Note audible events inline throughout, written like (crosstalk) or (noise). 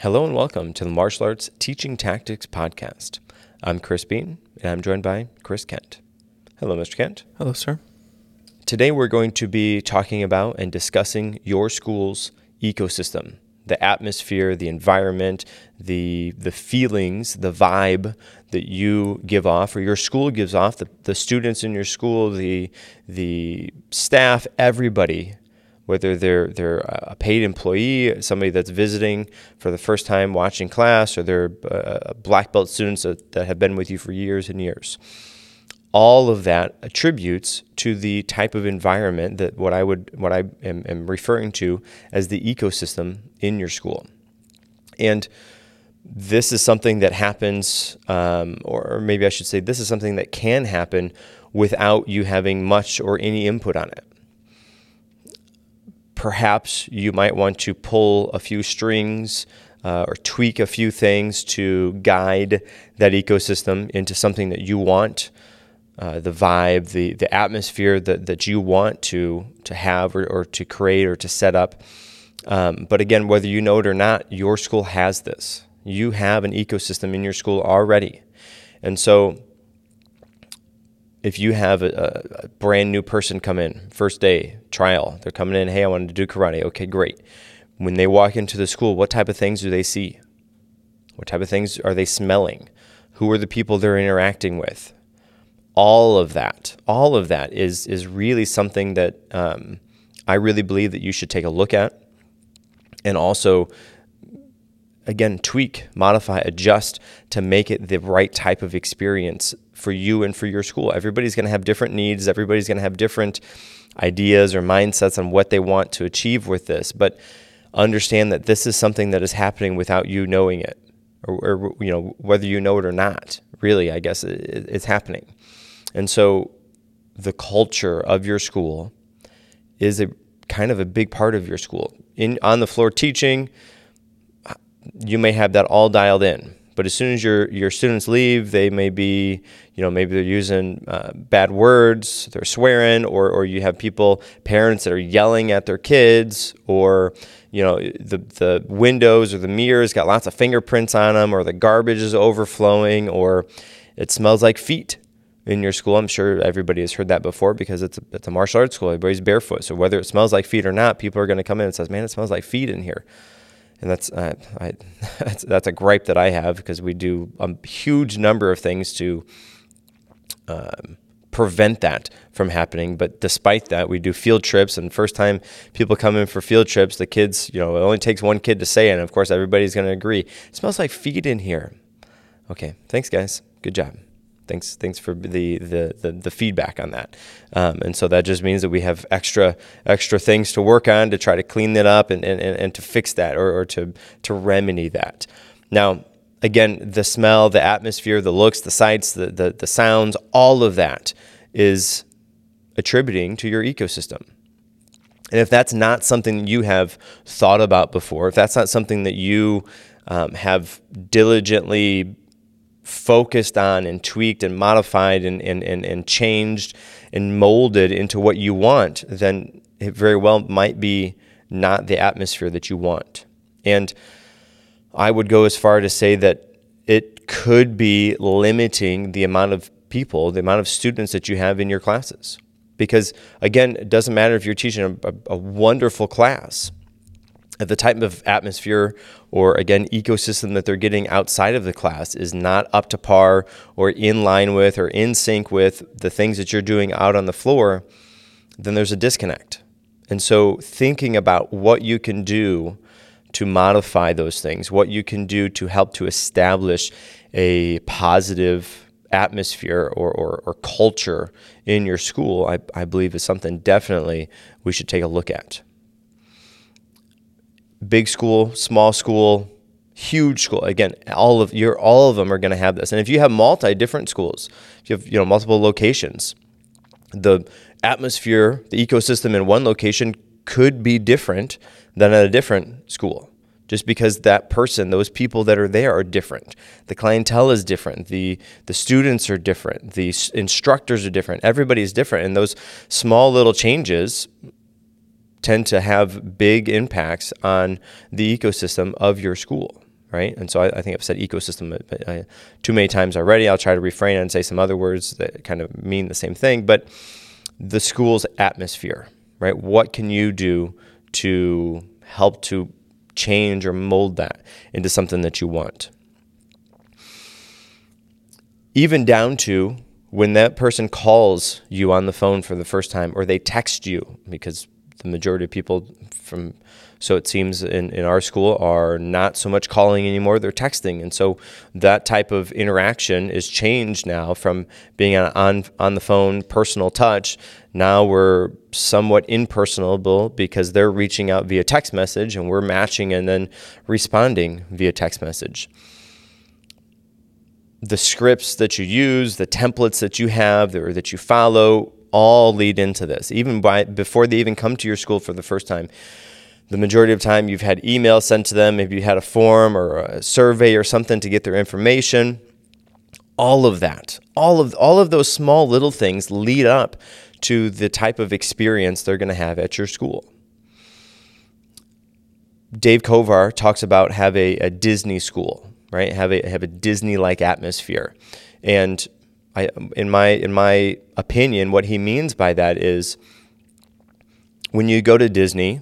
Hello and welcome to the Martial Arts Teaching Tactics Podcast. I'm Chris Bean and I'm joined by Chris Kent. Hello, Mr. Kent. Hello, sir. Today we're going to be talking about and discussing your school's ecosystem, the atmosphere, the environment, the the feelings, the vibe that you give off or your school gives off, the, the students in your school, the the staff, everybody whether they're they're a paid employee, somebody that's visiting for the first time watching class, or they're uh, black belt students that, that have been with you for years and years. All of that attributes to the type of environment that what I would what I am, am referring to as the ecosystem in your school, and this is something that happens, um, or maybe I should say, this is something that can happen without you having much or any input on it perhaps you might want to pull a few strings uh, or tweak a few things to guide that ecosystem into something that you want. Uh, the vibe, the the atmosphere that, that you want to to have or, or to create or to set up. Um, but again, whether you know it or not, your school has this. You have an ecosystem in your school already, and so if you have a, a, brand new person come in, first day trial, they're coming in, hey, I wanted to do karate. Okay, great. When they walk into the school, what type of things do they see? What type of things are they smelling? Who are the people they're interacting with? All of that, all of that is is really something that um, I really believe that you should take a look at, and also again, tweak, modify, adjust to make it the right type of experience for you and for your school. Everybody's going to have different needs, everybody's going to have different ideas or mindsets on what they want to achieve with this, but understand that this is something that is happening without you knowing it or, or you know whether you know it or not. Really, I guess it, it's happening. And so the culture of your school is a kind of a big part of your school. In on the floor teaching, you may have that all dialed in. But as soon as your your students leave, they may be, you know, maybe they're using uh, bad words, they're swearing, or or you have people, parents that are yelling at their kids, or you know, the the windows or the mirrors got lots of fingerprints on them, or the garbage is overflowing, or it smells like feet in your school. I'm sure everybody has heard that before because it's a, it's a martial arts school. Everybody's barefoot, so whether it smells like feet or not, people are going to come in and says, "Man, it smells like feet in here." And that's uh, I, (laughs) that's that's a gripe that I have because we do a huge number of things to um, prevent that from happening. But despite that, we do field trips, and first time people come in for field trips, the kids, you know, it only takes one kid to say it, and of course everybody's going to agree. It smells like feet in here. Okay, thanks guys, good job. Thanks, thanks for the the, the, the feedback on that. Um, and so that just means that we have extra extra things to work on to try to clean that up and, and, and to fix that or, or to to remedy that. Now, again, the smell, the atmosphere, the looks, the sights, the, the, the sounds, all of that is attributing to your ecosystem. And if that's not something you have thought about before, if that's not something that you um, have diligently focused on and tweaked and modified and, and, and, and changed and molded into what you want, then it very well might be not the atmosphere that you want. And I would go as far to say that it could be limiting the amount of people, the amount of students that you have in your classes. Because again, it doesn't matter if you're teaching a, a wonderful class the type of atmosphere or again ecosystem that they're getting outside of the class is not up to par or in line with or in sync with the things that you're doing out on the floor then there's a disconnect. And so thinking about what you can do to modify those things what you can do to help to establish a positive atmosphere or, or, or culture in your school I, I believe is something definitely we should take a look at big school, small school, huge school. Again, all of your all of them are going to have this. And if you have multi different schools, if you have you know multiple locations, the atmosphere, the ecosystem in one location could be different than at a different school. Just because that person, those people that are there are different. The clientele is different. The the students are different. The instructors are different. Everybody is different. And those small little changes tend to have big impacts on the ecosystem of your school. right? And so I, I think I've said ecosystem I, uh, too many times already. I'll try to refrain and say some other words that kind of mean the same thing. But the school's atmosphere, right? What can you do to help to change or mold that into something that you want? Even down to when that person calls you on the phone for the first time or they text you, because the majority of people from so it seems in, in our school are not so much calling anymore, they're texting. And so that type of interaction is changed now from being on, on, on the phone, personal touch. Now we're somewhat impersonable because they're reaching out via text message and we're matching and then responding via text message. The scripts that you use, the templates that you have or that you follow, all lead into this. Even by before they even come to your school for the first time, the majority of time you've had email sent to them, maybe you had a form or a survey or something to get their information. All of that, all of all of those small little things lead up to the type of experience they're going to have at your school. Dave Kovar talks about have a, a Disney school, right? Have a have a Disney like atmosphere, and I, in my in my opinion, what he means by that is when you go to Disney,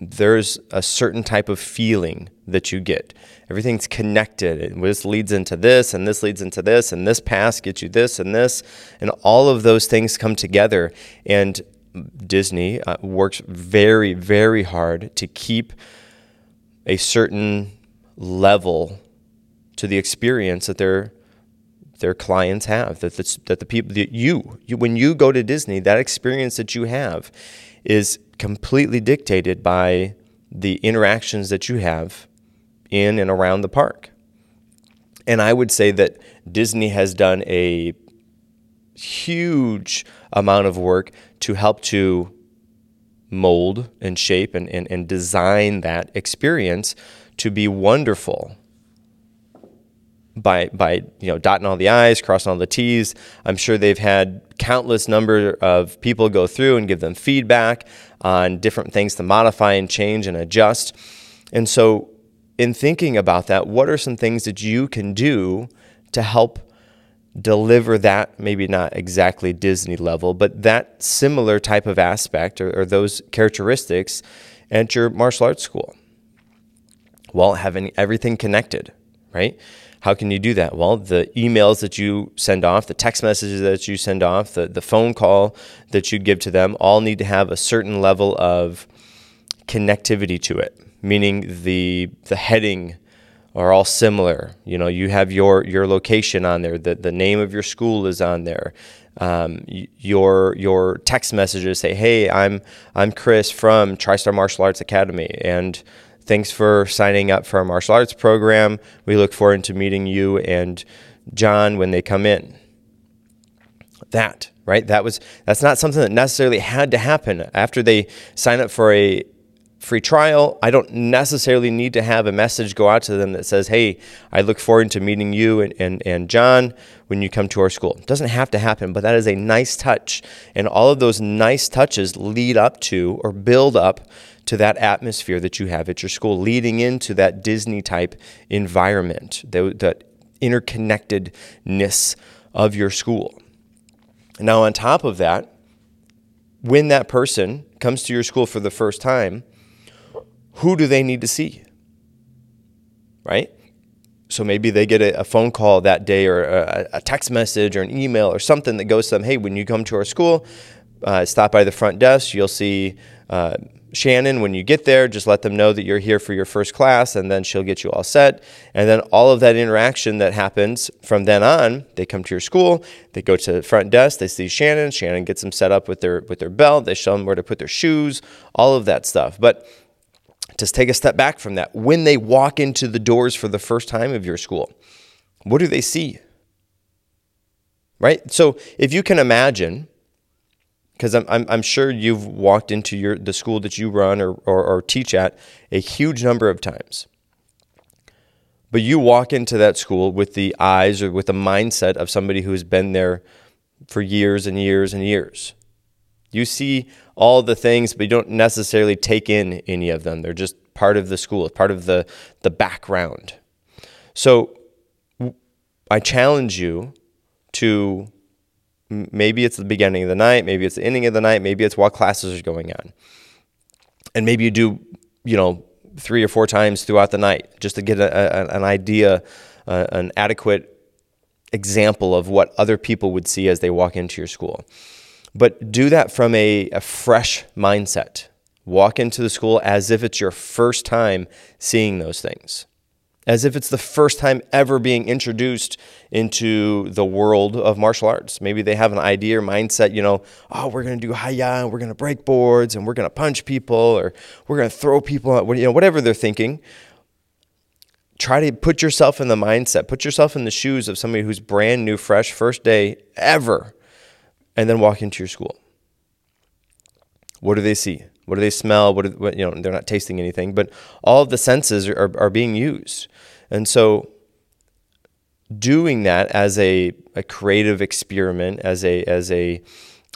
there's a certain type of feeling that you get. Everything's connected. This leads into this, and this leads into this, and this pass gets you this and this. And all of those things come together. And Disney uh, works very, very hard to keep a certain level to the experience that their their clients have that the, that the people that you, you when you go to Disney that experience that you have is completely dictated by the interactions that you have in and around the park. And I would say that Disney has done a huge amount of work to help to mold and shape and, and, and design that experience to be wonderful by by you know dotting all the i's crossing all the t's. I'm sure they've had countless number of people go through and give them feedback on different things to modify and change and adjust. And so in thinking about that what are some things that you can do to help deliver that maybe not exactly disney level but that similar type of aspect or, or those characteristics at your martial arts school? While having everything connected right how can you do that? Well, the emails that you send off, the text messages that you send off, the, the phone call that you give to them all need to have a certain level of connectivity to it, meaning the, the heading are all similar. You know, you have your, your location on there, the, the name of your school is on there. Um, your your text messages say, "Hey, I'm I'm Chris from TriStar Martial Arts Academy," and Thanks for signing up for our martial arts program. We look forward to meeting you and John when they come in. That, right? That was that's not something that necessarily had to happen after they sign up for a free trial. I don't necessarily need to have a message go out to them that says, Hey, I look forward to meeting you and, and, and John when you come to our school. It doesn't have to happen, but that is a nice touch. And all of those nice touches lead up to or build up to that atmosphere that you have at your school, leading into that Disney type environment, that, that interconnectedness of your school. Now, on top of that, when that person comes to your school for the first time, who do they need to see? Right? So maybe they get a, a phone call that day or a, a, text message or an email or something that goes to them, hey, when you come to our school, uh, stop by the front desk. You'll see uh, Shannon, when you get there, just let them know that you're here for your first class, and then she'll get you all set. And then all of that interaction that happens from then on, they come to your school, they go to the front desk, they see Shannon. Shannon gets them set up with their with their belt. They show them where to put their shoes, all of that stuff. But just take a step back from that. When they walk into the doors for the first time of your school, what do they see? Right. So if you can imagine because I'm, I'm, I'm, sure you've walked into your the school that you run or, or, or teach at a huge number of times. But you walk into that school with the eyes or with the mindset of somebody who has been there for years and years and years. You see all the things, but you don't necessarily take in any of them. They're just part of the school, part of the, the background. So I challenge you to maybe it's the beginning of the night, maybe it's the ending of the night, maybe it's while classes are going on. And maybe you do, you know, three or four times throughout the night just to get a, a, an idea, uh, an adequate example of what other people would see as they walk into your school. But do that from a, a fresh mindset. Walk into the school as if it's your first time seeing those things as if it's the first time ever being introduced into the world of martial arts. Maybe they have an idea or mindset, you know, oh, we're going to do Hi-Ya, we're going to break boards, and we're going to punch people, or we're going to throw people out, you know, whatever they're thinking. Try to put yourself in the mindset, put yourself in the shoes of somebody who's brand new, fresh, first day ever, and then walk into your school. What do they see? What do they smell? What, what you know? They're not tasting anything, but all of the senses are, are being used. And so doing that as a, a creative experiment, as a as a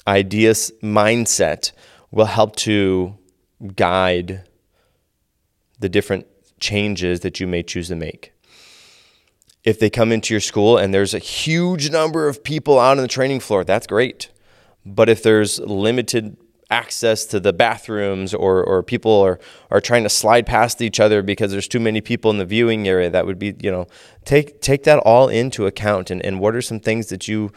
ideas mindset will help to guide the different changes that you may choose to make. If they come into your school and there's a huge number of people out on the training floor, that's great. But if there's limited access to the bathrooms or, or people are, are trying to slide past each other because there's too many people in the viewing area that would be you know take take that all into account and, and what are some things that you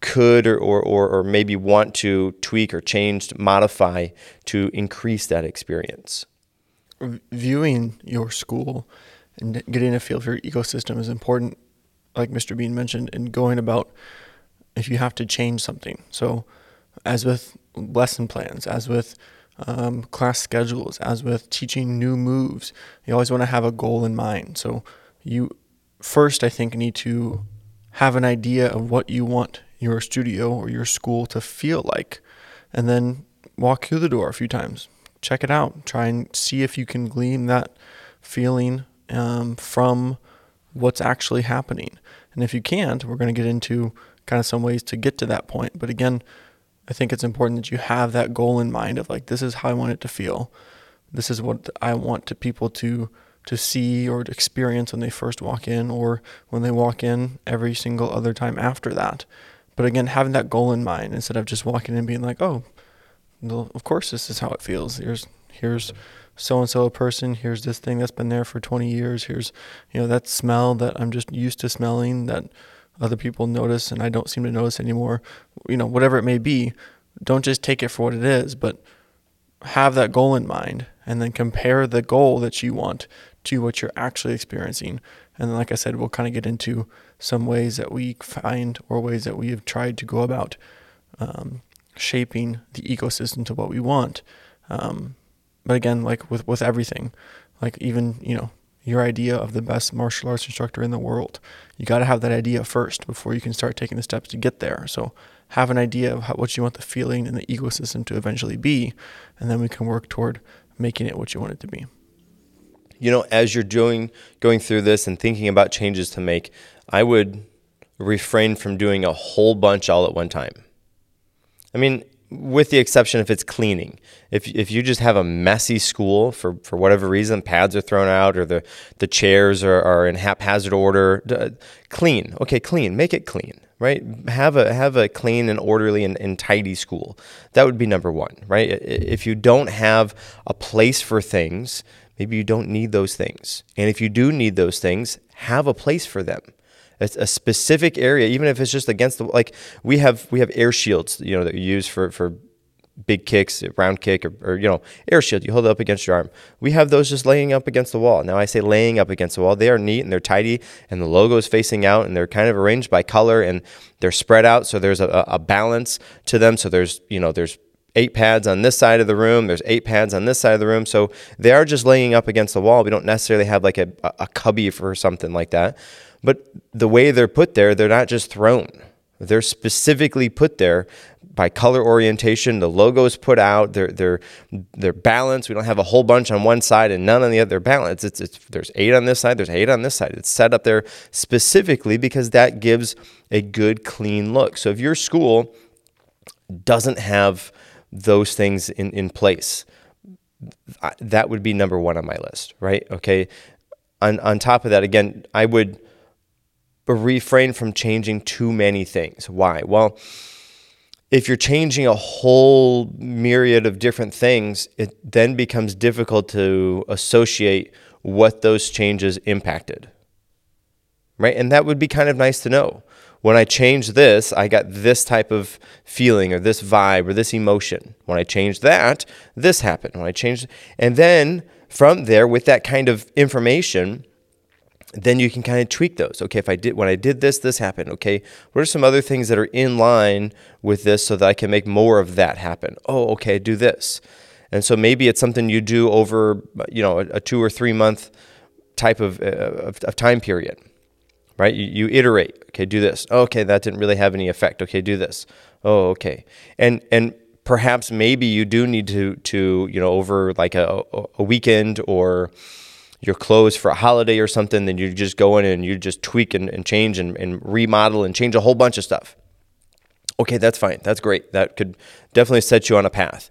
could or, or, or, or maybe want to tweak or change modify to increase that experience viewing your school and getting a feel for your ecosystem is important like mr bean mentioned and going about if you have to change something so as with lesson plans, as with um, class schedules, as with teaching new moves. You always want to have a goal in mind. So you first, I think, need to have an idea of what you want your studio or your school to feel like, and then walk through the door a few times. Check it out. Try and see if you can glean that feeling um, from what's actually happening. And if you can't, we're going to get into kind of some ways to get to that point. But again, I think it's important that you have that goal in mind of like this is how I want it to feel. This is what I want to people to to see or to experience when they first walk in or when they walk in every single other time after that. But again, having that goal in mind instead of just walking in and being like, "Oh, well, of course this is how it feels. Here's here's so and so a person. Here's this thing that's been there for 20 years. Here's you know that smell that I'm just used to smelling that other people notice and I don't seem to notice anymore, you know, whatever it may be, don't just take it for what it is, but have that goal in mind and then compare the goal that you want to what you're actually experiencing. And then, like I said, we'll kind of get into some ways that we find or ways that we have tried to go about um, shaping the ecosystem to what we want. Um, but again, like with, with everything, like even, you know, your idea of the best martial arts instructor in the world. You got to have that idea first before you can start taking the steps to get there. So have an idea of how, what you want the feeling and the ecosystem to eventually be, and then we can work toward making it what you want it to be. You know, as you're doing going through this and thinking about changes to make, I would refrain from doing a whole bunch all at one time. I mean, with the exception if it's cleaning. If, if you just have a messy school for, for whatever reason, pads are thrown out or the, the chairs are, are in haphazard order, clean. Okay, clean. Make it clean, right? Have a, have a clean and orderly and, and tidy school. That would be number one, right? If you don't have a place for things, maybe you don't need those things. And if you do need those things, have a place for them a, a specific area, even if it's just against the like we have we have air shields, you know, that you use for for big kicks, round kick, or, or, you know, air shield. You hold it up against your arm. We have those just laying up against the wall. Now I say laying up against the wall. They are neat and they're tidy, and the logo is facing out, and they're kind of arranged by color, and they're spread out, so there's a, a balance to them. So there's you know there's eight pads on this side of the room. There's eight pads on this side of the room. So they are just laying up against the wall. We don't necessarily have like a, a cubby for something like that. But the way they're put there, they're not just thrown. They're specifically put there by color orientation. The logo's put out. They're they're they're balanced. We don't have a whole bunch on one side and none on the other. They're balanced. It's, it's there's eight on this side. There's eight on this side. It's set up there specifically because that gives a good clean look. So if your school doesn't have those things in, in place, that would be number one on my list, right? Okay on, on top of that, again, I would refrain from changing too many things. Why? Well, if you're changing a whole myriad of different things, it then becomes difficult to associate what those changes impacted. Right? And that would be kind of nice to know. When I changed this, I got this type of feeling or this vibe or this emotion. When I changed that, this happened. When I changed, and then from there, with that kind of information, then you can kind of tweak those. Okay, if I did when I did this, this happened. Okay, what are some other things that are in line with this so that I can make more of that happen? Oh, okay, do this. And so maybe it's something you do over, you know, a, two or three month type of, uh, of, of, time period, right? You, you iterate. Okay, do this. okay, that didn't really have any effect. Okay, do this. Oh, okay. And and perhaps maybe you do need to to you know over like a, a weekend or you're closed for a holiday or something, then you just go in and you just tweak and, and change and, and remodel and change a whole bunch of stuff. Okay, that's fine. That's great. That could definitely set you on a path.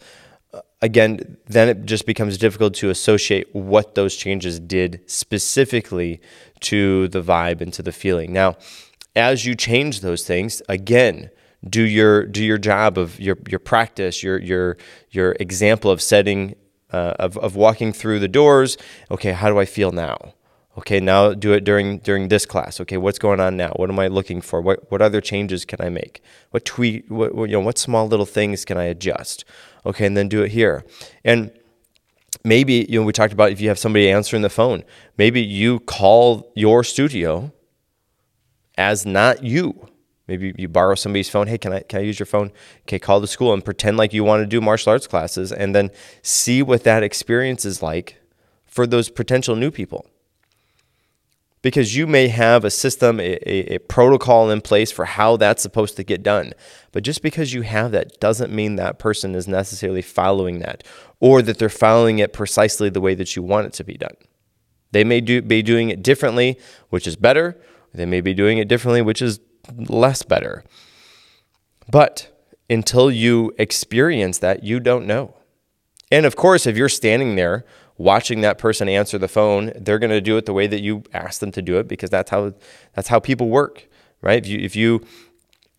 Uh, again, then it just becomes difficult to associate what those changes did specifically to the vibe and to the feeling. Now, as you change those things, again, do your do your job of your your practice, your your your example of setting uh, of, of walking through the doors. Okay, how do I feel now? Okay, now do it during during this class. Okay, what's going on now? What am I looking for? What what other changes can I make? What tweet? What, what you know? What small little things can I adjust? Okay, and then do it here. And maybe you know we talked about if you have somebody answering the phone, maybe you call your studio as not you Maybe you borrow somebody's phone. Hey, can I can I use your phone? Okay, call the school and pretend like you want to do martial arts classes, and then see what that experience is like for those potential new people. Because you may have a system, a, a, a protocol in place for how that's supposed to get done. But just because you have that doesn't mean that person is necessarily following that or that they're following it precisely the way that you want it to be done. They may do, be doing it differently, which is better. They may be doing it differently, which is less better. But until you experience that, you don't know. And of course, if you're standing there watching that person answer the phone, they're going to do it the way that you ask them to do it because that's how that's how people work, right? If you, if you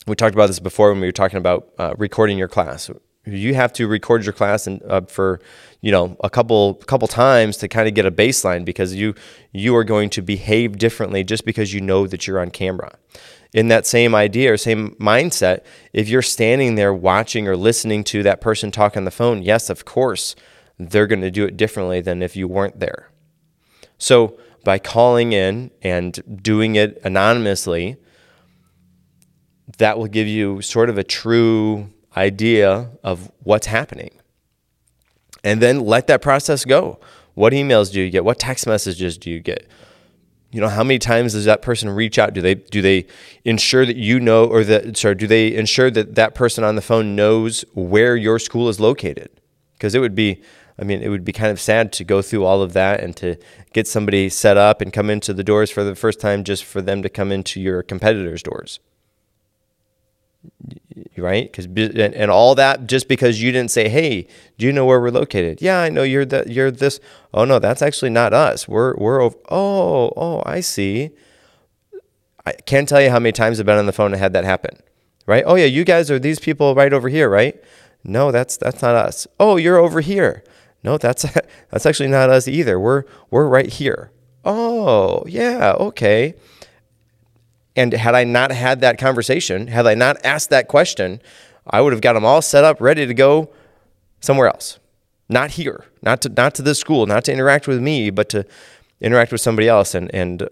we talked about this before when we were talking about uh, recording your class. You have to record your class and uh, for you know a couple couple times to kind of get a baseline because you you are going to behave differently just because you know that you're on camera in that same idea or same mindset, if you're standing there watching or listening to that person talk on the phone, yes, of course, they're going to do it differently than if you weren't there. So, by calling in and doing it anonymously, that will give you sort of a true idea of what's happening. And then let that process go. What emails do you get? What text messages do you get? you know how many times does that person reach out do they do they ensure that you know or that sorry do they ensure that that person on the phone knows where your school is located because it would be i mean it would be kind of sad to go through all of that and to get somebody set up and come into the doors for the first time just for them to come into your competitors doors right? Because and, and, all that just because you didn't say, "Hey, do you know where we're located?" Yeah, I know you're that you're this. Oh no, that's actually not us. We're we're over. Oh oh, I see. I can't tell you how many times I've been on the phone and had that happen. Right? Oh yeah, you guys are these people right over here, right? No, that's that's not us. Oh, you're over here. No, that's (laughs) that's actually not us either. We're we're right here. Oh yeah, okay. And had I not had that conversation, had I not asked that question, I would have got them all set up, ready to go somewhere else. Not here, not to not to this school, not to interact with me, but to interact with somebody else. And and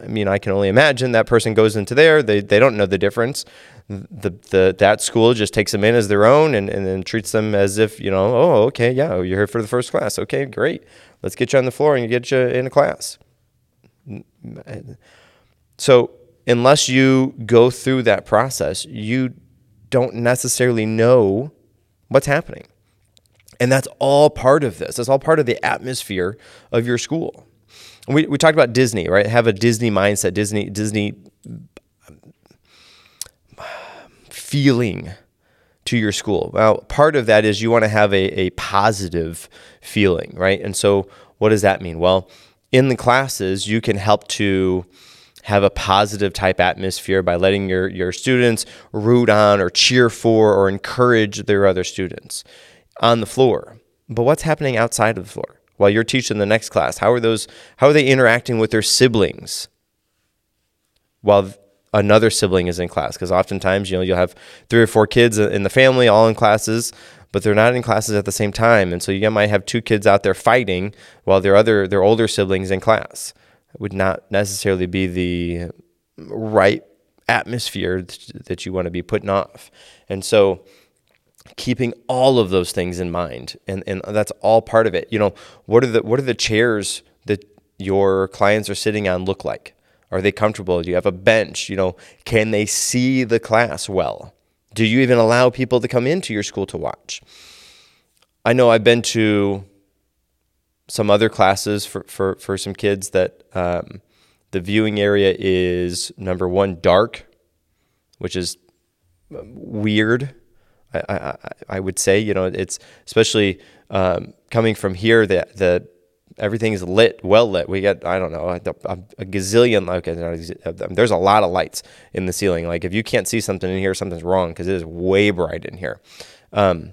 I mean, I can only imagine that person goes into there. They they don't know the difference. The the that school just takes them in as their own and, and then treats them as if you know, oh okay, yeah, oh, you're here for the first class. Okay, great. Let's get you on the floor and get you in a class. So unless you go through that process, you don't necessarily know what's happening. And that's all part of this. That's all part of the atmosphere of your school. We, we talked about Disney, right? Have a Disney mindset, Disney, Disney um, feeling to your school. Well, part of that is you want to have a, a positive feeling, right? And so what does that mean? Well, in the classes, you can help to have a positive type atmosphere by letting your, your students root on or cheer for or encourage their other students on the floor. But what's happening outside of the floor while you're teaching the next class? How are those how are they interacting with their siblings while another sibling is in class? Because oftentimes, you know, you'll have three or four kids in the family all in classes, but they're not in classes at the same time. And so you might have two kids out there fighting while their other their older siblings in class would not necessarily be the right atmosphere that you want to be putting off. And so keeping all of those things in mind and, and that's all part of it. You know, what are the what are the chairs that your clients are sitting on look like? Are they comfortable? Do you have a bench? You know, can they see the class well? Do you even allow people to come into your school to watch? I know I've been to some other classes for, for, for some kids that um, the viewing area is number one, dark, which is um, weird. I, I, I would say, you know, it's especially um, coming from here that the everything is lit, well lit. We got, I don't know, a, a gazillion, okay, there's a lot of lights in the ceiling. Like if you can't see something in here, something's wrong because it is way bright in here. Um,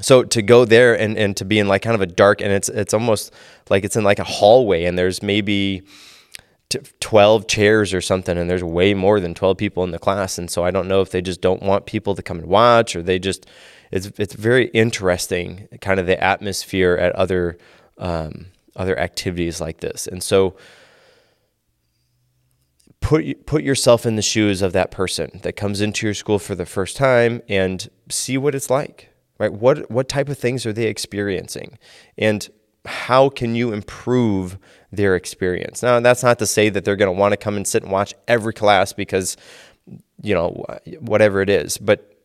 so to go there and, and to be in like kind of a dark and it's it's almost like it's in like a hallway and there's maybe 12 chairs or something and there's way more than 12 people in the class and so I don't know if they just don't want people to come and watch or they just it's it's very interesting kind of the atmosphere at other um, other activities like this. And so put put yourself in the shoes of that person that comes into your school for the first time and see what it's like right? What, what type of things are they experiencing? And how can you improve their experience? Now, that's not to say that they're going to want to come and sit and watch every class because, you know, whatever it is, but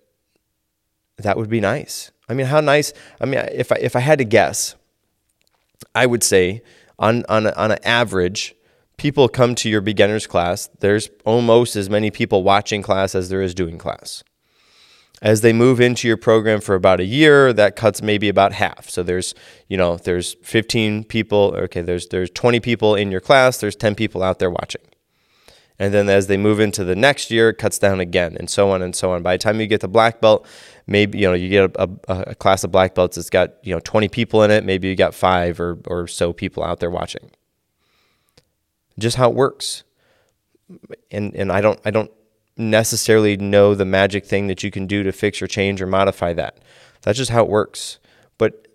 that would be nice. I mean, how nice? I mean, if I, if I had to guess, I would say on, on, on an average, people come to your beginner's class, there's almost as many people watching class as there is doing class. As they move into your program for about a year, that cuts maybe about half. So there's, you know, there's 15 people, okay, there's there's 20 people in your class, there's 10 people out there watching. And then as they move into the next year, it cuts down again, and so on and so on. By the time you get to black belt, maybe you know you get a, a, a class of black belts that's got you know 20 people in it. Maybe you got five or or so people out there watching. Just how it works. And and I don't I don't necessarily know the magic thing that you can do to fix or change or modify that. That's just how it works. But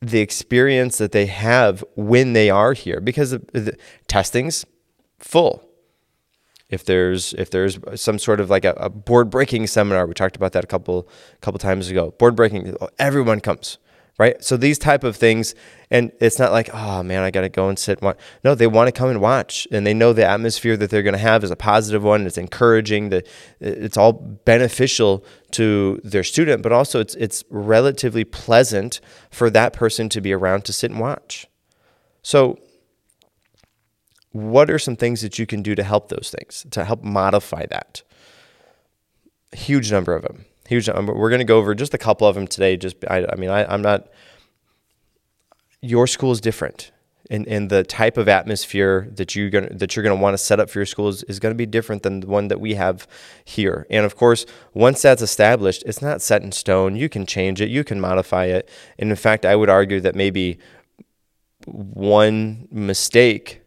the experience that they have when they are here, because the testing's full. If there's if there's some sort of like a, a board breaking seminar, we talked about that a couple couple times ago. Board breaking, everyone comes right? So these type of things, and it's not like, oh man, I got to go and sit. And watch. No, they want to come and watch, and they know the atmosphere that they're to have is a positive one. It's encouraging. That it's all beneficial to their student, but also it's it's relatively pleasant for that person to be around to sit and watch. So. What are some things that you can do to help those things, to help modify that? Huge number of them huge. Um, we're going to go over just a couple of them today. Just I, I mean, I, I'm not. Your school is different, and and the type of atmosphere that you gonna that you're going to want to set up for your school is, is going to be different than the one that we have here. And of course, once that's established, it's not set in stone. You can change it. You can modify it. And in fact, I would argue that maybe one mistake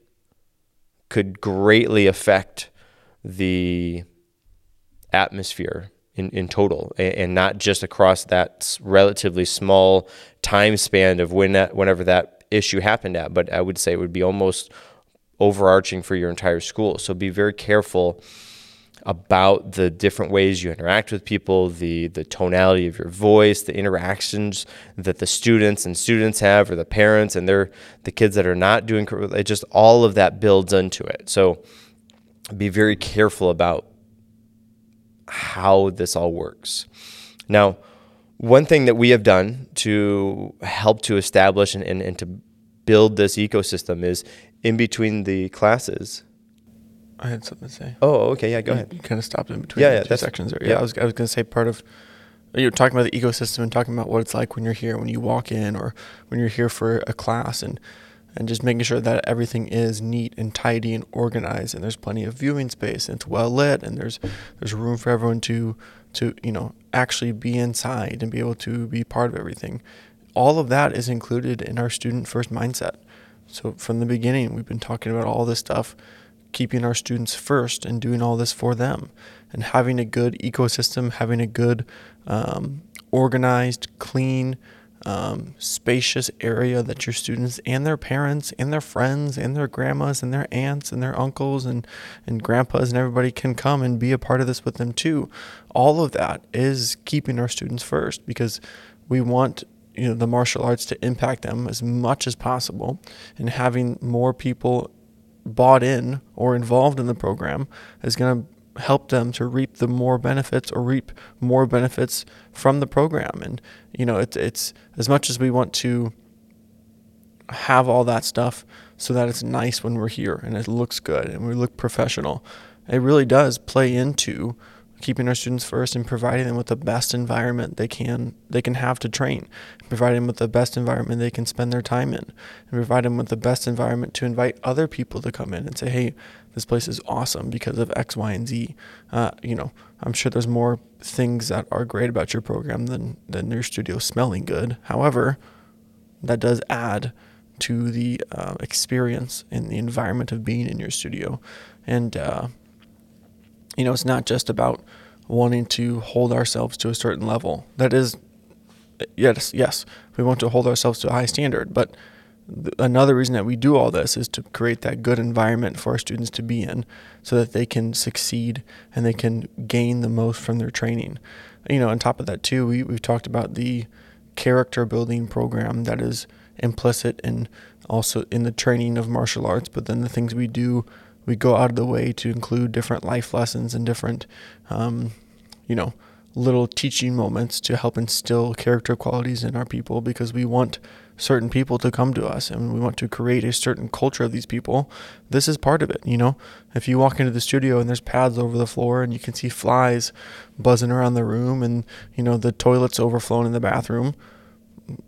could greatly affect the atmosphere in, in total and, not just across that relatively small time span of when that, whenever that issue happened at, but I would say it would be almost overarching for your entire school. So be very careful about the different ways you interact with people, the the tonality of your voice, the interactions that the students and students have, or the parents and their the kids that are not doing it. Just all of that builds into it. So be very careful about how this all works. Now, one thing that we have done to help to establish and, and, and to build this ecosystem is in between the classes. I had something to say. Oh, okay. Yeah, go you, ahead. You kind of stopped in between yeah, yeah, two sections there. Yeah, yeah, I was, I was going to say part of you're talking about the ecosystem and talking about what it's like when you're here, when you walk in, or when you're here for a class. And and just making sure that everything is neat and tidy and organized and there's plenty of viewing space and it's well lit and there's there's room for everyone to to you know actually be inside and be able to be part of everything. All of that is included in our student first mindset. So from the beginning we've been talking about all this stuff keeping our students first and doing all this for them and having a good ecosystem having a good um, organized clean um, spacious area that your students and their parents and their friends and their grandmas and their aunts and their uncles and, and grandpas and everybody can come and be a part of this with them too. All of that is keeping our students first because we want you know the martial arts to impact them as much as possible and having more people bought in or involved in the program is going to help them to reap the more benefits or reap more benefits from the program. And you know, it's it's as much as we want to have all that stuff so that it's nice when we're here and it looks good and we look professional. It really does play into keeping our students first and providing them with the best environment they can they can have to train, providing them with the best environment they can spend their time in, and provide them with the best environment to invite other people to come in and say, hey, this place is awesome because of X, Y, and Z. Uh, you know, I'm sure there's more things that are great about your program than than your studio smelling good. However, that does add to the uh, experience and the environment of being in your studio, and uh, you know, it's not just about wanting to hold ourselves to a certain level. That is, yes, yes, we want to hold ourselves to a high standard. But th- another reason that we do all this is to create that good environment for our students to be in so that they can succeed and they can gain the most from their training. You know, on top of that, too, we, we've talked about the character building program that is implicit in also in the training of martial arts, but then the things we do we go out of the way to include different life lessons and different, um, you know, little teaching moments to help instill character qualities in our people because we want certain people to come to us and we want to create a certain culture of these people. This is part of it, you know. If you walk into the studio and there's pads over the floor and you can see flies buzzing around the room and, you know, the toilets overflowing in the bathroom,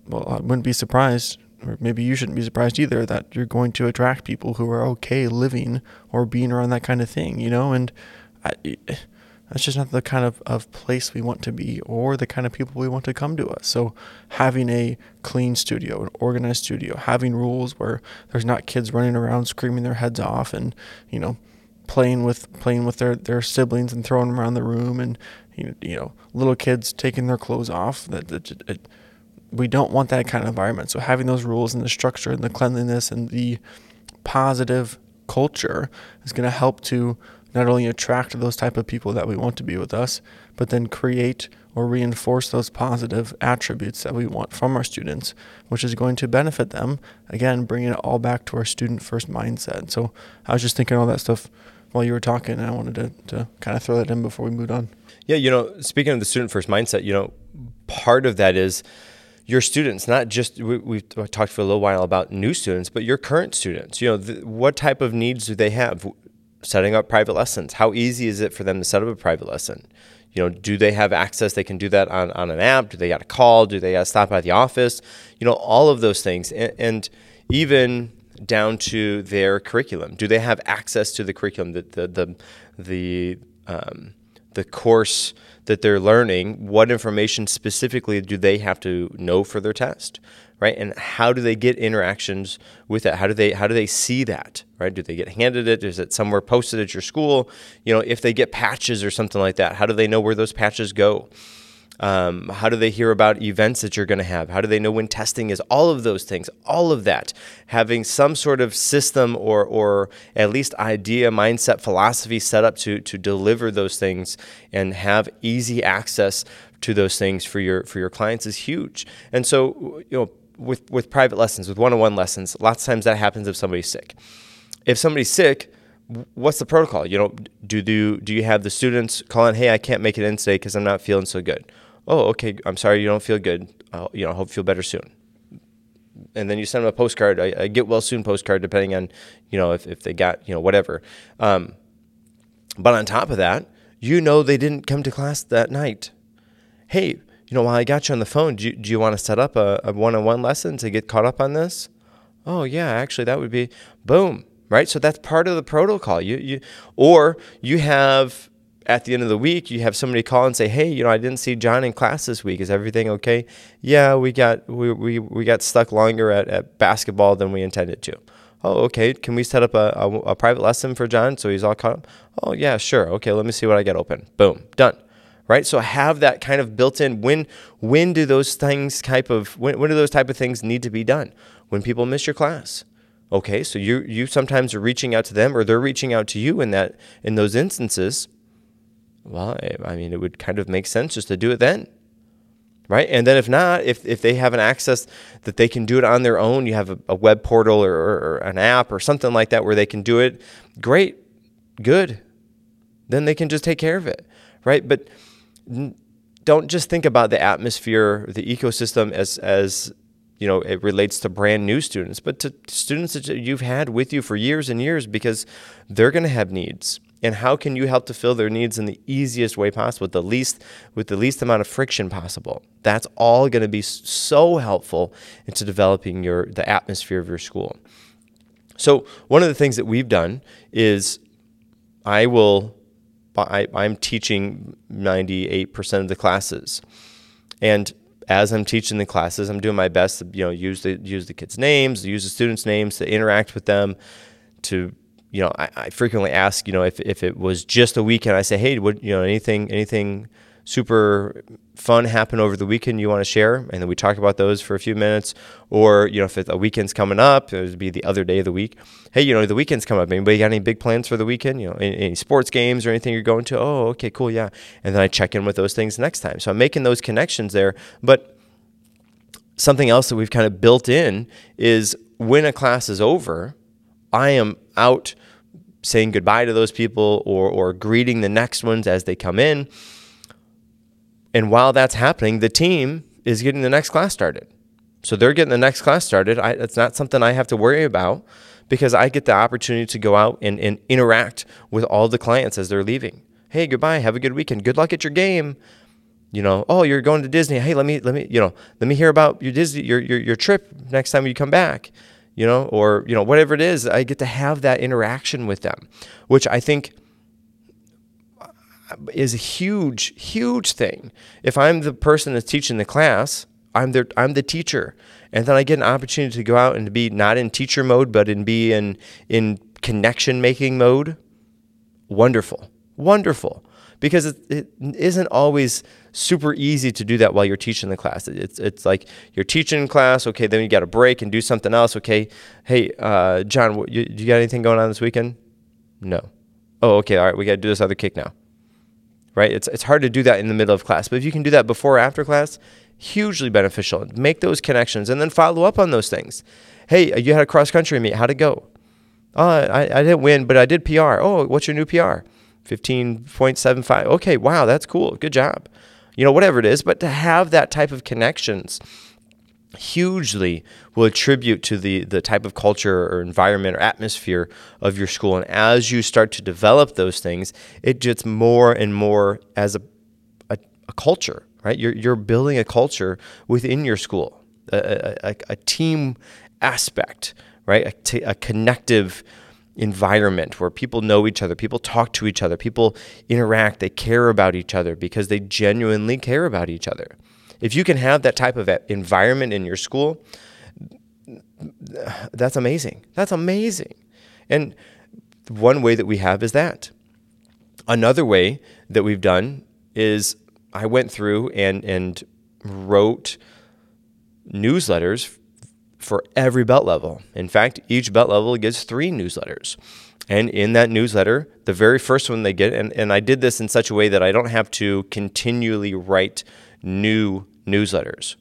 well, I wouldn't be surprised or maybe you shouldn't be surprised either that you're going to attract people who are okay living or being around that kind of thing, you know, and I, that's just not the kind of, of place we want to be or the kind of people we want to come to us. So having a clean studio, an organized studio, having rules where there's not kids running around screaming their heads off and, you know, playing with playing with their, their siblings and throwing them around the room and you know, you know little kids taking their clothes off that, that it, we don't want that kind of environment. So having those rules and the structure and the cleanliness and the positive culture is going to help to not only attract those type of people that we want to be with us, but then create or reinforce those positive attributes that we want from our students, which is going to benefit them. Again, bringing it all back to our student first mindset. So I was just thinking all that stuff while you were talking, and I wanted to, to kind of throw that in before we moved on. Yeah, you know, speaking of the student first mindset, you know, part of that is your students, not just we, have talked for a little while about new students, but your current students. You know, what type of needs do they have? Setting up private lessons. How easy is it for them to set up a private lesson? You know, do they have access? They can do that on, on an app. Do they got to call? Do they got to stop by the office? You know, all of those things, and, and even down to their curriculum. Do they have access to the curriculum? The the the the, um, the course that they're learning, what information specifically do they have to know for their test, right? And how do they get interactions with that? How do they how do they see that, right? Do they get handed it? Is it somewhere posted at your school? You know, if they get patches or something like that, how do they know where those patches go? Um, how do they hear about events that you're going to have? How do they know when testing is? All of those things, all of that, having some sort of system or, or at least idea, mindset, philosophy set up to, to deliver those things and have easy access to those things for your for your clients is huge. And so, you know, with with private lessons, with one-on-one lessons, lots of times that happens if somebody's sick. If somebody's sick, what's the protocol? You know, do do do you have the students call in, hey, I can't make it in today because I'm not feeling so good oh, okay, I'm sorry you don't feel good. I'll, you know, hope you feel better soon. And then you send them a postcard, a, a, get well soon postcard, depending on, you know, if, if they got, you know, whatever. Um, but on top of that, you know they didn't come to class that night. Hey, you know, while I got you on the phone, do you, do you want to set up a, a one-on-one lesson to get caught up on this? Oh yeah, actually that would be boom, right? So that's part of the protocol. You you or you have at the end of the week, you have somebody call and say, "Hey, you know, I didn't see John in class this week. Is everything okay?" Yeah, we got we we, we got stuck longer at, at basketball than we intended to. Oh, okay. Can we set up a, a, a private lesson for John so he's all caught up? Oh, yeah, sure. Okay, let me see what I get open. Boom, done. Right. So have that kind of built in. When when do those things type of when, when do those type of things need to be done? When people miss your class. Okay, so you you sometimes are reaching out to them or they're reaching out to you in that in those instances well, I mean, it would kind of make sense just to do it then. Right. And then if not, if, if they have an access that they can do it on their own, you have a, a web portal or, or, or an app or something like that where they can do it, great, good. Then they can just take care of it. Right. But don't just think about the atmosphere, the ecosystem as, as you know, it relates to brand new students, but to students that you've had with you for years and years because they're going to have needs. And how can you help to fill their needs in the easiest way possible with the least with the least amount of friction possible? That's all going to be so helpful into developing your the atmosphere of your school. So one of the things that we've done is i will I, i'm teaching 98% of the classes. And as I'm teaching the classes, I'm doing my best to you know use the use the kids' names, use the students' names to interact with them, to you know, I, I, frequently ask, you know, if, if it was just a weekend, I say, hey, would you know anything anything super fun happen over the weekend you want to share? And then we talk about those for a few minutes. Or you know, if a weekend's coming up, it would be the other day of the week. Hey, you know, the weekend's coming up. Anybody got any big plans for the weekend? You know, any, any sports games or anything you're going to? Oh, okay, cool, yeah. And then I check in with those things next time. So I'm making those connections there, but something else that we've kind of built in is when a class is over I am out saying goodbye to those people or, or greeting the next ones as they come in. And while that's happening, the team is getting the next class started. So they're getting the next class started. I, it's not something I have to worry about because I get the opportunity to go out and, and interact with all the clients as they're leaving. Hey, goodbye. Have a good weekend. Good luck at your game. You know, oh, you're going to Disney. Hey, let me let me you know let me hear about your Disney your your, your trip next time you come back you know, or, you know, whatever it is, I get to have that interaction with them, which I think is a huge, huge thing. If I'm the person that's teaching the class, I'm the, I'm the teacher. And then I get an opportunity to go out and to be not in teacher mode, but in be in, in connection making mode. Wonderful. Wonderful because it, it isn't always super easy to do that while you're teaching the class. It's it's like you're teaching class, okay, then you got to break and do something else. Okay, hey, uh, John, you, you got anything going on this weekend? No. Oh, okay, all right, we got to do this other kick now. Right? It's it's hard to do that in the middle of class, but if you can do that before or after class, hugely beneficial. Make those connections and then follow up on those things. Hey, uh, you had a cross country meet. How'd it go? Oh, I, I didn't win, but I did PR. Oh, what's your new PR? 15.75. Okay, wow, that's cool. Good job. You know, whatever it is, but to have that type of connections hugely will attribute to the the type of culture or environment or atmosphere of your school. And as you start to develop those things it gets more and more as a a, a culture right? You're you're building a culture within your school a, a, a team aspect right? A, t- a connective environment where people know each other, people talk to each other, people interact, they care about each other because they genuinely care about each other. If you can have that type of environment in your school, that's amazing. That's amazing. And one way that we have is that. Another way that we've done is I went through and and wrote newsletters for every belt level. In fact, each belt level gets three newsletters. And in that newsletter, the very first one they get, and, and I did this in such a way that I don't have to continually write new newsletters.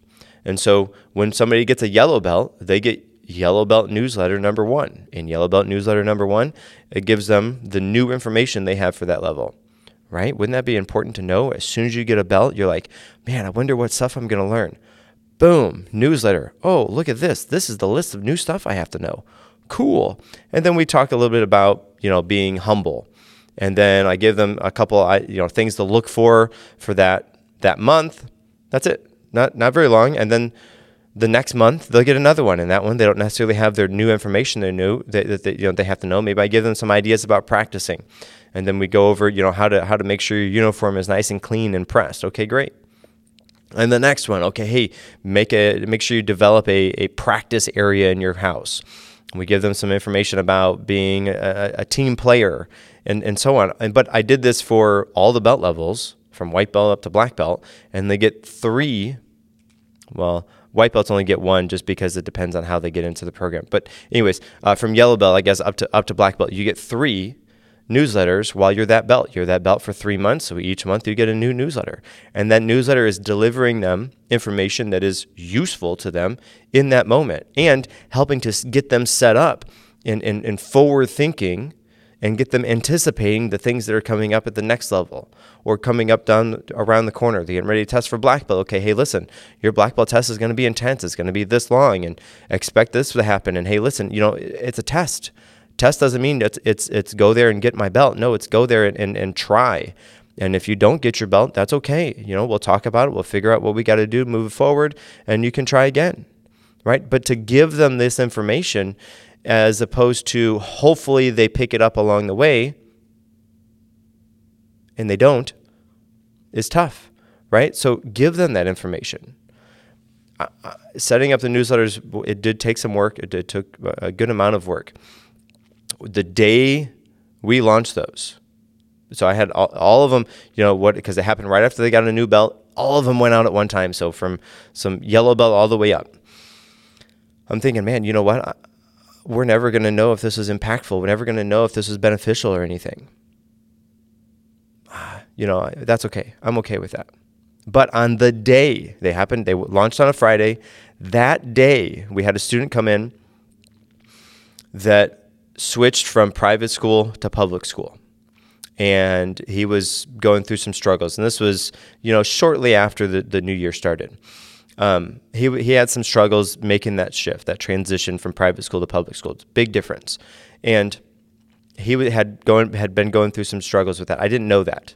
And so when somebody gets a yellow belt, they get yellow belt newsletter number one. In yellow belt newsletter number one, it gives them the new information they have for that level. Right? Wouldn't that be important to know? As soon as you get a belt, you're like, man, I wonder what stuff I'm going to learn. Boom, newsletter. Oh, look at this. This is the list of new stuff I have to know. Cool. And then we talk a little bit about, you know, being humble. And then I give them a couple, you know, things to look for for that that month. That's it. Not not very long. And then the next month they'll get another one and that one they don't necessarily have their new information they knew that, that, that, you know they have to know. Maybe i give them some ideas about practicing and then we go over you know how to how to make sure your uniform is nice and clean and pressed. Okay great. And the next one okay hey make a make sure you develop a, a practice area in your house. We give them some information about being a, a team player and, and so on. And, but i did this for all the belt levels from white belt up to black belt and they get three well White belts only get one just because it depends on how they get into the program. But anyways, uh, from yellow belt, I guess up to up to black belt, you get three newsletters while you're that belt. You're that belt for three months, so each month you get a new newsletter, and that newsletter is delivering them information that is useful to them in that moment and helping to get them set up in in, in forward thinking and get them anticipating the things that are coming up at the next level or coming up down around the corner. They're getting ready to test for black belt. Okay, hey, listen, your black belt test is going to be intense. It's going to be this long, and expect this to happen. And hey, listen, you know, it's a test. Test doesn't mean it's it's it's go there and get my belt. No, it's go there and, and, and try. And if you don't get your belt, that's okay. You know, we'll talk about it. We'll figure out what we got to do, move forward, and you can try again. Right? But to give them this information as opposed to hopefully they pick it up along the way and they don't is tough, right? So give them that information. Uh, setting up the newsletters, it did take some work. It, it took a good amount of work. The day we launched those, so I had all, all of them, you know, what because it happened right after they got a new belt. All of them went out at one time. So from some yellow belt all the way up. I'm thinking, man, you know what? We're never going to know if this is impactful. We're never going to know if this is beneficial or anything. Ah, you know, that's okay. I'm okay with that. But on the day they happened, they launched on a Friday. That day, we had a student come in that switched from private school to public school. And he was going through some struggles. And this was, you know, shortly after the, the new year started um, he he had some struggles making that shift, that transition from private school to public school. It's a big difference, and he had going had been going through some struggles with that. I didn't know that,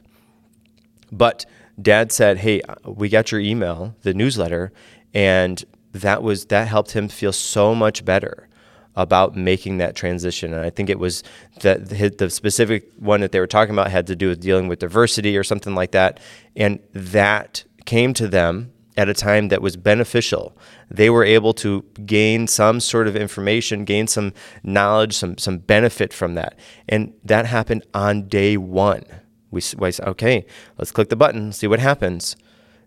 but Dad said, "Hey, we got your email, the newsletter, and that was that helped him feel so much better." about making that transition. And I think it was that the specific one that they were talking about had to do with dealing with diversity or something like that. And that came to them at a time that was beneficial. They were able to gain some sort of information, gain some knowledge, some some benefit from that, and that happened on day one. We, we said, okay, let's click the button, see what happens,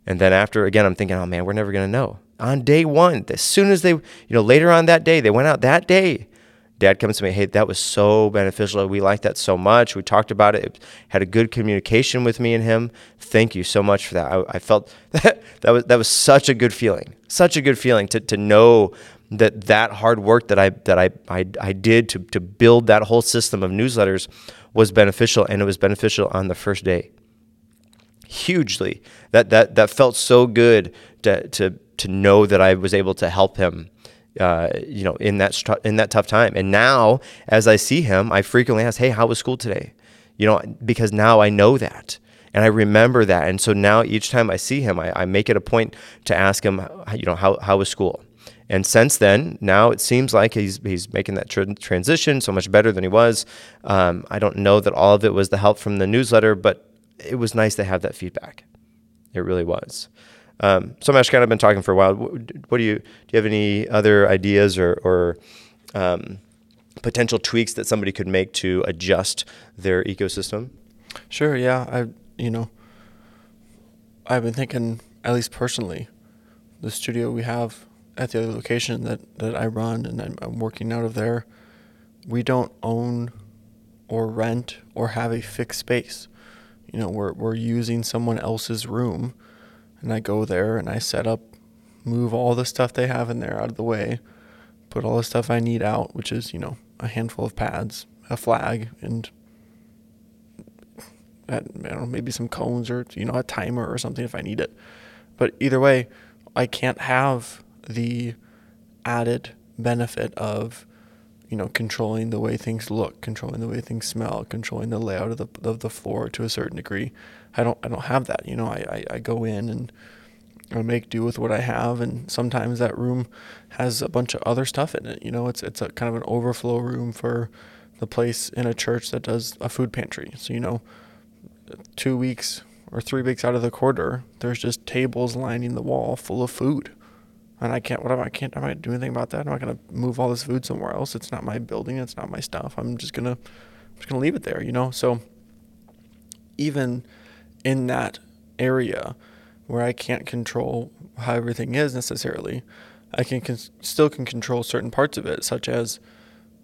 and then after again, I'm thinking, oh man, we're never gonna know. On day one, as soon as they, you know, later on that day, they went out that day dad comes to me, hey, that was so beneficial. We liked that so much. We talked about it. it had a good communication with me and him. Thank you so much for that. I, I felt that, (laughs) that was that was such a good feeling. Such a good feeling to, to know that that hard work that I that I, I, I did to, to build that whole system of newsletters was beneficial and it was beneficial on the first day. Hugely. That that that felt so good to to to know that I was able to help him uh, you know, in that in that tough time. And now, as I see him, I frequently ask, "Hey, how was school today?" You know, because now I know that and I remember that. And so now each time I see him, I, I make it a point to ask him, you know, how how was school? And since then, now it seems like he's he's making that tr- transition so much better than he was. Um, I don't know that all of it was the help from the newsletter, but it was nice to have that feedback. It really was. Um, so Mash, kind of been talking for a while. What do you do? You have any other ideas or, or um, potential tweaks that somebody could make to adjust their ecosystem? Sure. Yeah. I you know I've been thinking at least personally, the studio we have at the other location that that I run and I'm, I'm working out of there, we don't own or rent or have a fixed space. You know, we're we're using someone else's room and I go there and I set up, move all the stuff they have in there out of the way, put all the stuff I need out, which is, you know, a handful of pads, a flag, and I don't know, maybe some cones or, you know, a timer or something if I need it. But either way, I can't have the added benefit of, you know, controlling the way things look, controlling the way things smell, controlling the layout of the of the floor to a certain degree. I don't I don't have that. You know, I, I, I go in and I make do with what I have, and sometimes that room has a bunch of other stuff in it. You know, it's it's a kind of an overflow room for the place in a church that does a food pantry. So you know, two weeks or three weeks out of the quarter, there's just tables lining the wall full of food, and I can't. What am I? Can't. Am I do anything about that? I'm not gonna move all this food somewhere else. It's not my building. It's not my stuff. I'm just gonna, I'm just gonna leave it there. You know. So even in that area where I can't control how everything is necessarily, I can con- still can control certain parts of it, such as,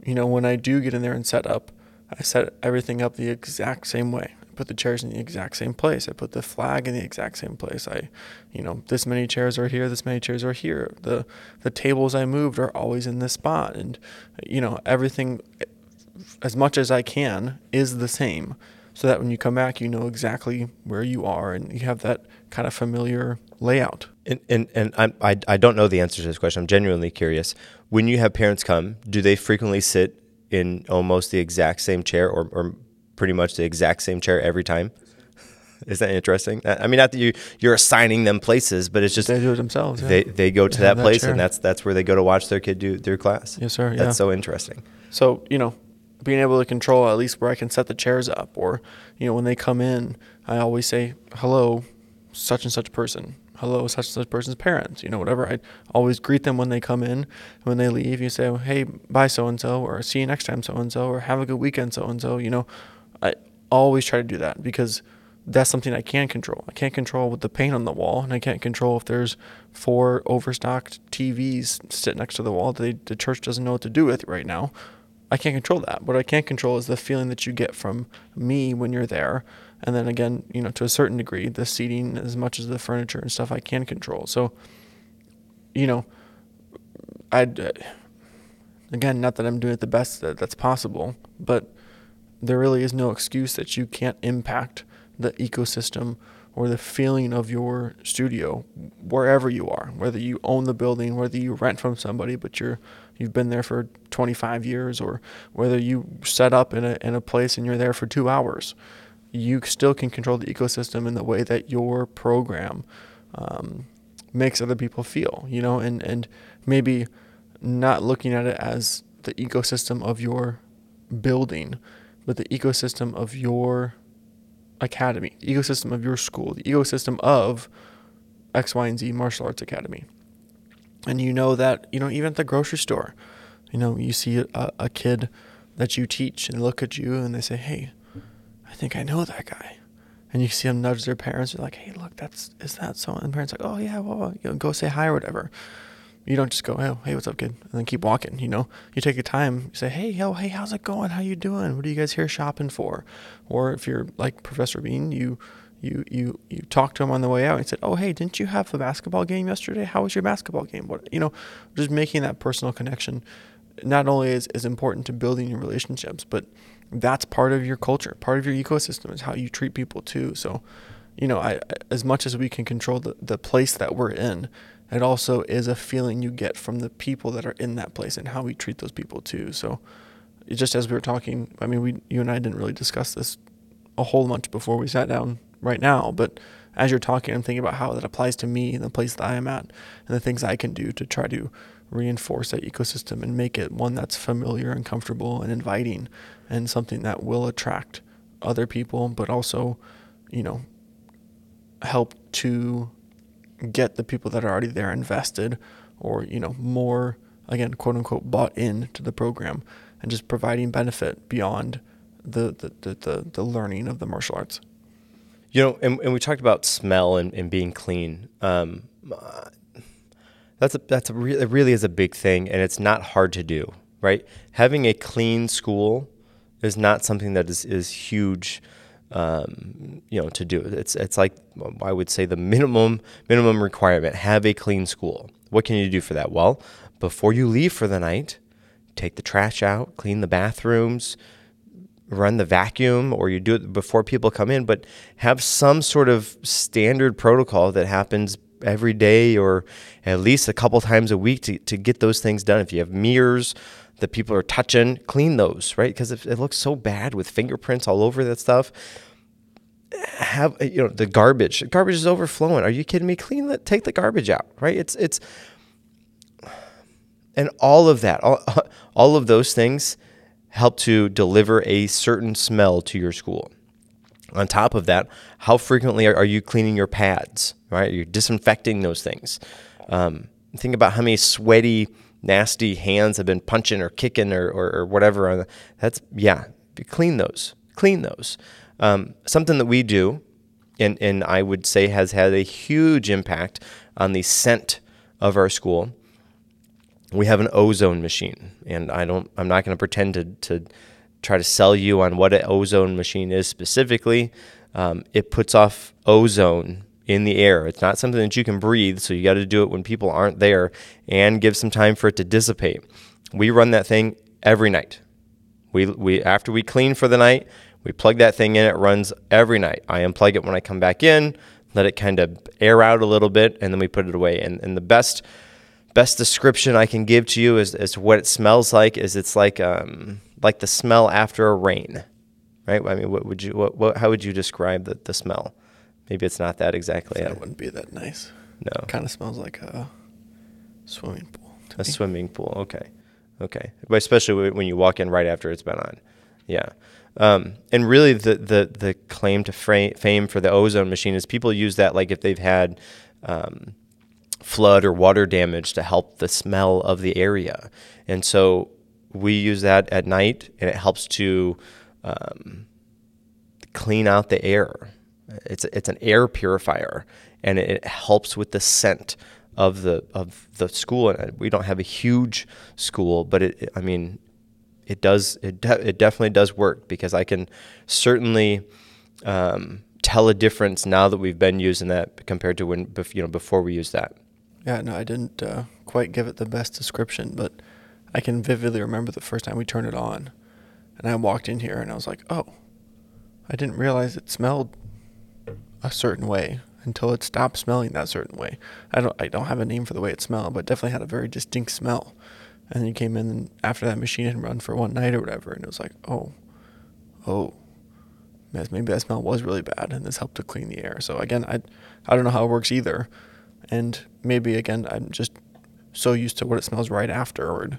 you know, when I do get in there and set up, I set everything up the exact same way. I put the chairs in the exact same place. I put the flag in the exact same place. I, you know, this many chairs are here. This many chairs are here. The the tables I moved are always in this spot, and you know everything, as much as I can, is the same so that when you come back, you know exactly where you are and you have that kind of familiar layout. And and, and I, I I don't know the answer to this question. I'm genuinely curious. When you have parents come, do they frequently sit in almost the exact same chair or, or pretty much the exact same chair every time? (laughs) Is that interesting? I mean, not that you you're assigning them places, but it's just they do it themselves. Yeah. They they go to They that that place, chair. and that's that's where they go to watch their kid do their class. Yes, sir. That's yeah. so interesting. So, you know, being able to control at least where I can set the chairs up or, you know, when they come in, I always say, hello, such and such person. Hello, such and such person's parents. You know, whatever. I always greet them when they come in. When they leave, you say, hey, bye, so and so, or see you next time, so and so, or have a good weekend, so and so. You know, I always try to do that because that's something I can control. I can't control with the paint on the wall, and I can't control if there's four overstocked TVs sitting next to the wall that they, the church doesn't know what to do with right now. I can't control that. What I can't control is the feeling that you get from me when you're there. And then again, you know, to a certain degree, the seating as much as the furniture and stuff I can control. So, you know, I'd, uh, again, not that I'm doing it the best that that's possible, but there really is no excuse that you can't impact the ecosystem or the feeling of your studio wherever you are whether you own the building whether you rent from somebody but you're you've been there for 25 years or whether you set up in a, in a place and you're there for two hours you still can control the ecosystem in the way that your program um, makes other people feel you know and and maybe not looking at it as the ecosystem of your building but the ecosystem of your academy, ecosystem of your school, the ecosystem of X, Y, and Z martial arts academy. And you know that, you know, even at the grocery store, you know, you see a, a kid that you teach and look at you and they say, Hey, I think I know that guy. And you see them nudge their parents. You're like, Hey, look, that's, is that so? And the parents are like, Oh yeah, well, well, you know, go say hi or whatever. You don't just go, oh, hey, what's up, kid? And then keep walking, you know? You take your time, you say, hey, yo, hey, how's it going? How you doing? What are you guys here shopping for? Or if you're like Professor Bean, you you you you talk to him on the way out and said, "Oh, hey, didn't you have a basketball game yesterday? How was your basketball game?" What you know, just making that personal connection not only is, is important to building your relationships, but that's part of your culture, part of your ecosystem is how you treat people too. So, you know, I as much as we can control the, the place that we're in, it also is a feeling you get from the people that are in that place and how we treat those people too. So, just as we were talking, I mean, we you and I didn't really discuss this a whole bunch before we sat down right now, but as you're talking, I'm thinking about how that applies to me and the place that I am at and the things I can do to try to reinforce that ecosystem and make it one that's familiar and comfortable and inviting and something that will attract other people, but also, you know, help to get the people that are already there invested or, you know, more, again, quote unquote, bought in to the program and just providing benefit beyond the, the, the, the, the learning of the martial arts. You know, and, and we talked about smell and, and being clean. Um, that's a that's a re- it really is a big thing, and it's not hard to do. Right, having a clean school is not something that is is huge. Um, you know, to do it's it's like I would say the minimum minimum requirement. Have a clean school. What can you do for that? Well, before you leave for the night, take the trash out, clean the bathrooms, run the vacuum or you do it before people come in, but have some sort of standard protocol that happens every day or at least a couple times a week to, to get those things done. If you have mirrors that people are touching, clean those, right? Because it, looks so bad with fingerprints all over that stuff. have you know the garbage. Garbage is overflowing. Are you kidding me? Clean the take the garbage out. Right? It's it's and all of that, all, (laughs) all of those things help to deliver a certain smell to your school. On top of that, how frequently are, are you cleaning your pads? Right? You're disinfecting those things. Um, think about how many sweaty, nasty hands have been punching or kicking or, or, or whatever. That's yeah. Clean those. Clean those. Um, something that we do, and and I would say has had a huge impact on the scent of our school. We have an ozone machine, and I don't. I'm not going to pretend to to try to sell you on what an ozone machine is specifically. Um, it puts off ozone in the air. It's not something that you can breathe, so you got to do it when people aren't there and give some time for it to dissipate. We run that thing every night. We, we after we clean for the night, we plug that thing in. It runs every night. I unplug it when I come back in, let it kind of air out a little bit, and then we put it away. And, and the best best description I can give to you is as what it smells like is it's like um, like the smell after a rain, right? I mean, what would you what, what how would you describe the, the smell? Maybe it's not that exactly. That wouldn't be that nice. No. Kind of smells like a swimming pool. A me. swimming pool. Okay. Okay. But especially when you walk in right after it's been on. Yeah. Um, and really, the, the, the claim to fame for the ozone machine is people use that like if they've had um, flood or water damage to help the smell of the area. And so we use that at night, and it helps to um, clean out the air. It's it's an air purifier, and it helps with the scent of the of the school. And we don't have a huge school, but it I mean, it does it de- it definitely does work because I can certainly um, tell a difference now that we've been using that compared to when you know before we used that. Yeah, no, I didn't uh, quite give it the best description, but I can vividly remember the first time we turned it on, and I walked in here and I was like, oh, I didn't realize it smelled a certain way until it stopped smelling that certain way. I don't I don't have a name for the way it smelled, but definitely had a very distinct smell. And then you came in after that machine had run for one night or whatever, and it was like, oh, oh, maybe that smell was really bad, and this helped to clean the air. So again, I I don't know how it works either, and maybe again I'm just so used to what it smells right afterward.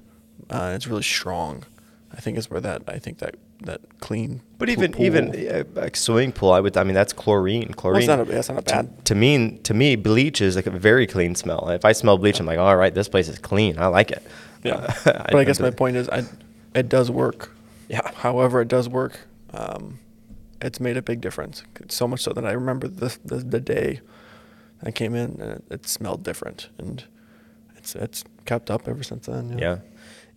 Uh, it's really strong. I think is where that I think that that clean. But even pool. even uh, like swimming pool, I would. I mean, that's chlorine. Chlorine. Well, not a, that's not a bad. To, to, me, to me, bleach is like a very clean smell. If I smell bleach, I'm like, all right, this place is clean. I like it. Yeah. Uh, (laughs) but I, I guess my point is, I, it does work. Yeah. However, it does work. Um, it's made a big difference. So much so that I remember the the, the day I came in and it, it, smelled different, and it's it's kept up ever since then. yeah. yeah.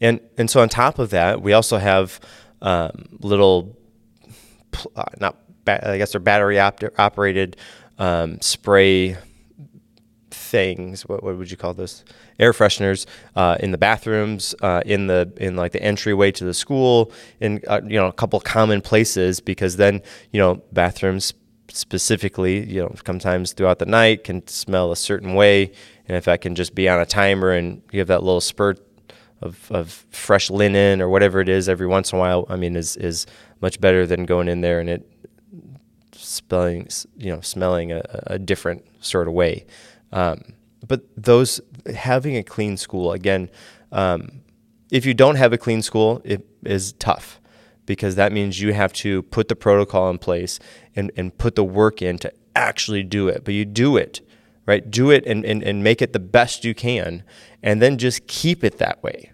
And and so on top of that, we also have um, little, uh, not ba- I guess they're battery op- operated um, spray things. What, what would you call this? Air fresheners uh, in the bathrooms, uh, in the in like the entryway to the school, in uh, you know a couple common places because then you know bathrooms specifically, you know, sometimes throughout the night can smell a certain way, and if I can just be on a timer and have that little spurt of, of fresh linen or whatever it is every once in a while, I mean, is is much better than going in there and it spelling, you know, smelling a, a different sort of way. Um, but those having a clean school again, um, if you don't have a clean school, it is tough because that means you have to put the protocol in place and, and put the work in to actually do it. But you do it right? Do it and, and, and make it the best you can, and then just keep it that way,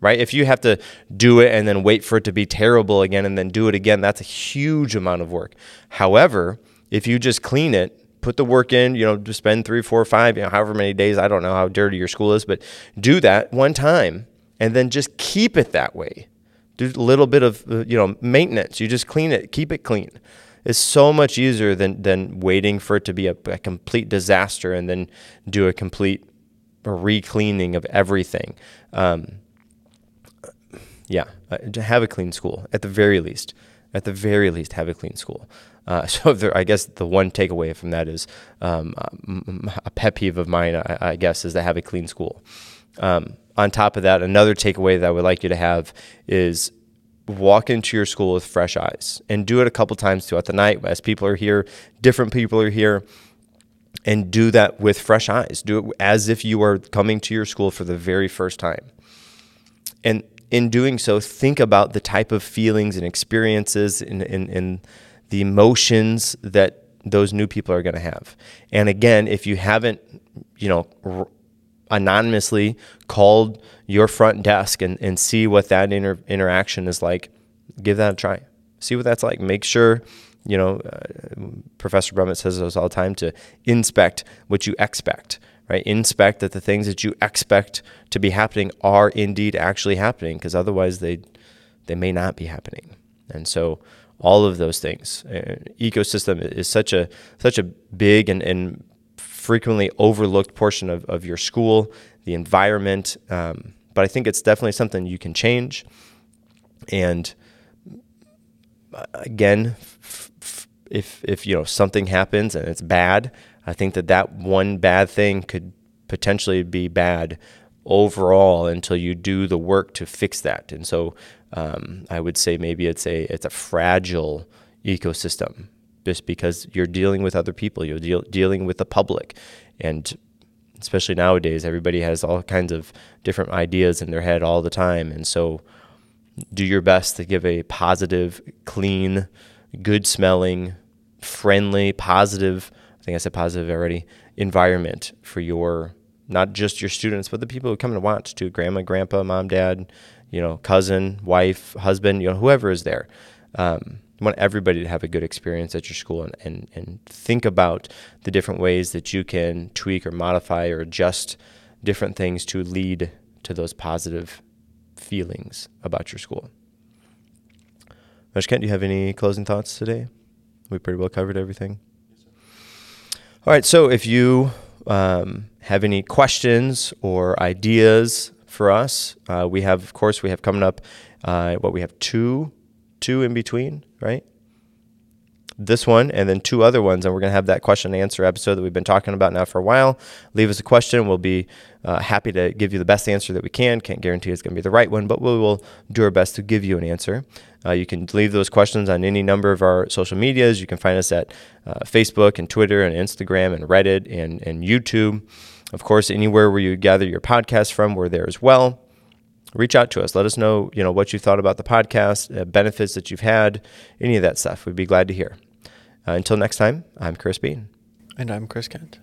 right? If you have to do it and then wait for it to be terrible again and then do it again, that's a huge amount of work. However, if you just clean it, put the work in, you know, to spend three, four, five, you know, however many days, I don't know how dirty your school is, but do that one time and then just keep it that way. Do a little bit of, uh, you know, maintenance. You just clean it, keep it clean is so much easier than than waiting for it to be a, a complete disaster and then do a complete re-cleaning of everything. Um, yeah, uh, have a clean school at the very least. At the very least, have a clean school. Uh, (laughs) so there, I guess the one takeaway from that is um, a pet peeve of mine. I, I, guess is to have a clean school. Um, on top of that, another takeaway that I would like you to have is walk into your school with fresh eyes and do it a couple times throughout the night as people are here, different people are here, and do that with fresh eyes. Do it as if you are coming to your school for the very first time. And in doing so, think about the type of feelings and experiences and, and, and the emotions that those new people are going to have. And again, if you haven't, you know, r- anonymously called your front desk and, and see what that inter- interaction is like, give that a try. See what that's like. Make sure, you know, uh, Professor Brummett says this all the time to inspect what you expect, right? Inspect that the things that you expect to be happening are indeed actually happening, because otherwise they they may not be happening. And so all of those things, uh, ecosystem is such a such a big and, and frequently overlooked portion of, of your school, the environment. Um, but I think it's definitely something you can change. And uh, again, if if you know something happens and it's bad, I think that that one bad thing could potentially be bad overall until you do the work to fix that. And so um, I would say maybe it's a it's a fragile ecosystem just because you're dealing with other people, you're deal, dealing with the public, and especially nowadays, everybody has all kinds of different ideas in their head all the time, and so do your best to give a positive, clean, good smelling, friendly, positive. I think I said positive already. Environment for your not just your students, but the people who come to watch too. Grandma, grandpa, mom, dad, you know, cousin, wife, husband, you know, whoever is there. Um, you want everybody to have a good experience at your school and, and, and think about the different ways that you can tweak or modify or adjust different things to lead to those positive feelings about your school. Kent, do you have any closing thoughts today? We pretty well covered everything. All right, so if you um, have any questions or ideas for us, uh, we have, of course, we have coming up uh, what we have two, two in between, right? this one and then two other ones, and we're going to have that question and answer episode that we've been talking about now for a while. Leave us a question. We'll be uh, happy to give you the best answer that we can. Can't guarantee it's going to be the right one, but we will do our best to give you an answer. Uh, you can leave those questions on any number of our social medias. You can find us at uh, Facebook and Twitter and Instagram and Reddit and, and YouTube. Of course, anywhere where you gather your podcast from, we're there as well reach out to us. Let us know, you know, what you thought about the podcast, uh, benefits that you've had, any of that stuff. We'd be glad to hear. Uh, until next time, I'm Chris Bean. And I'm Chris Kent.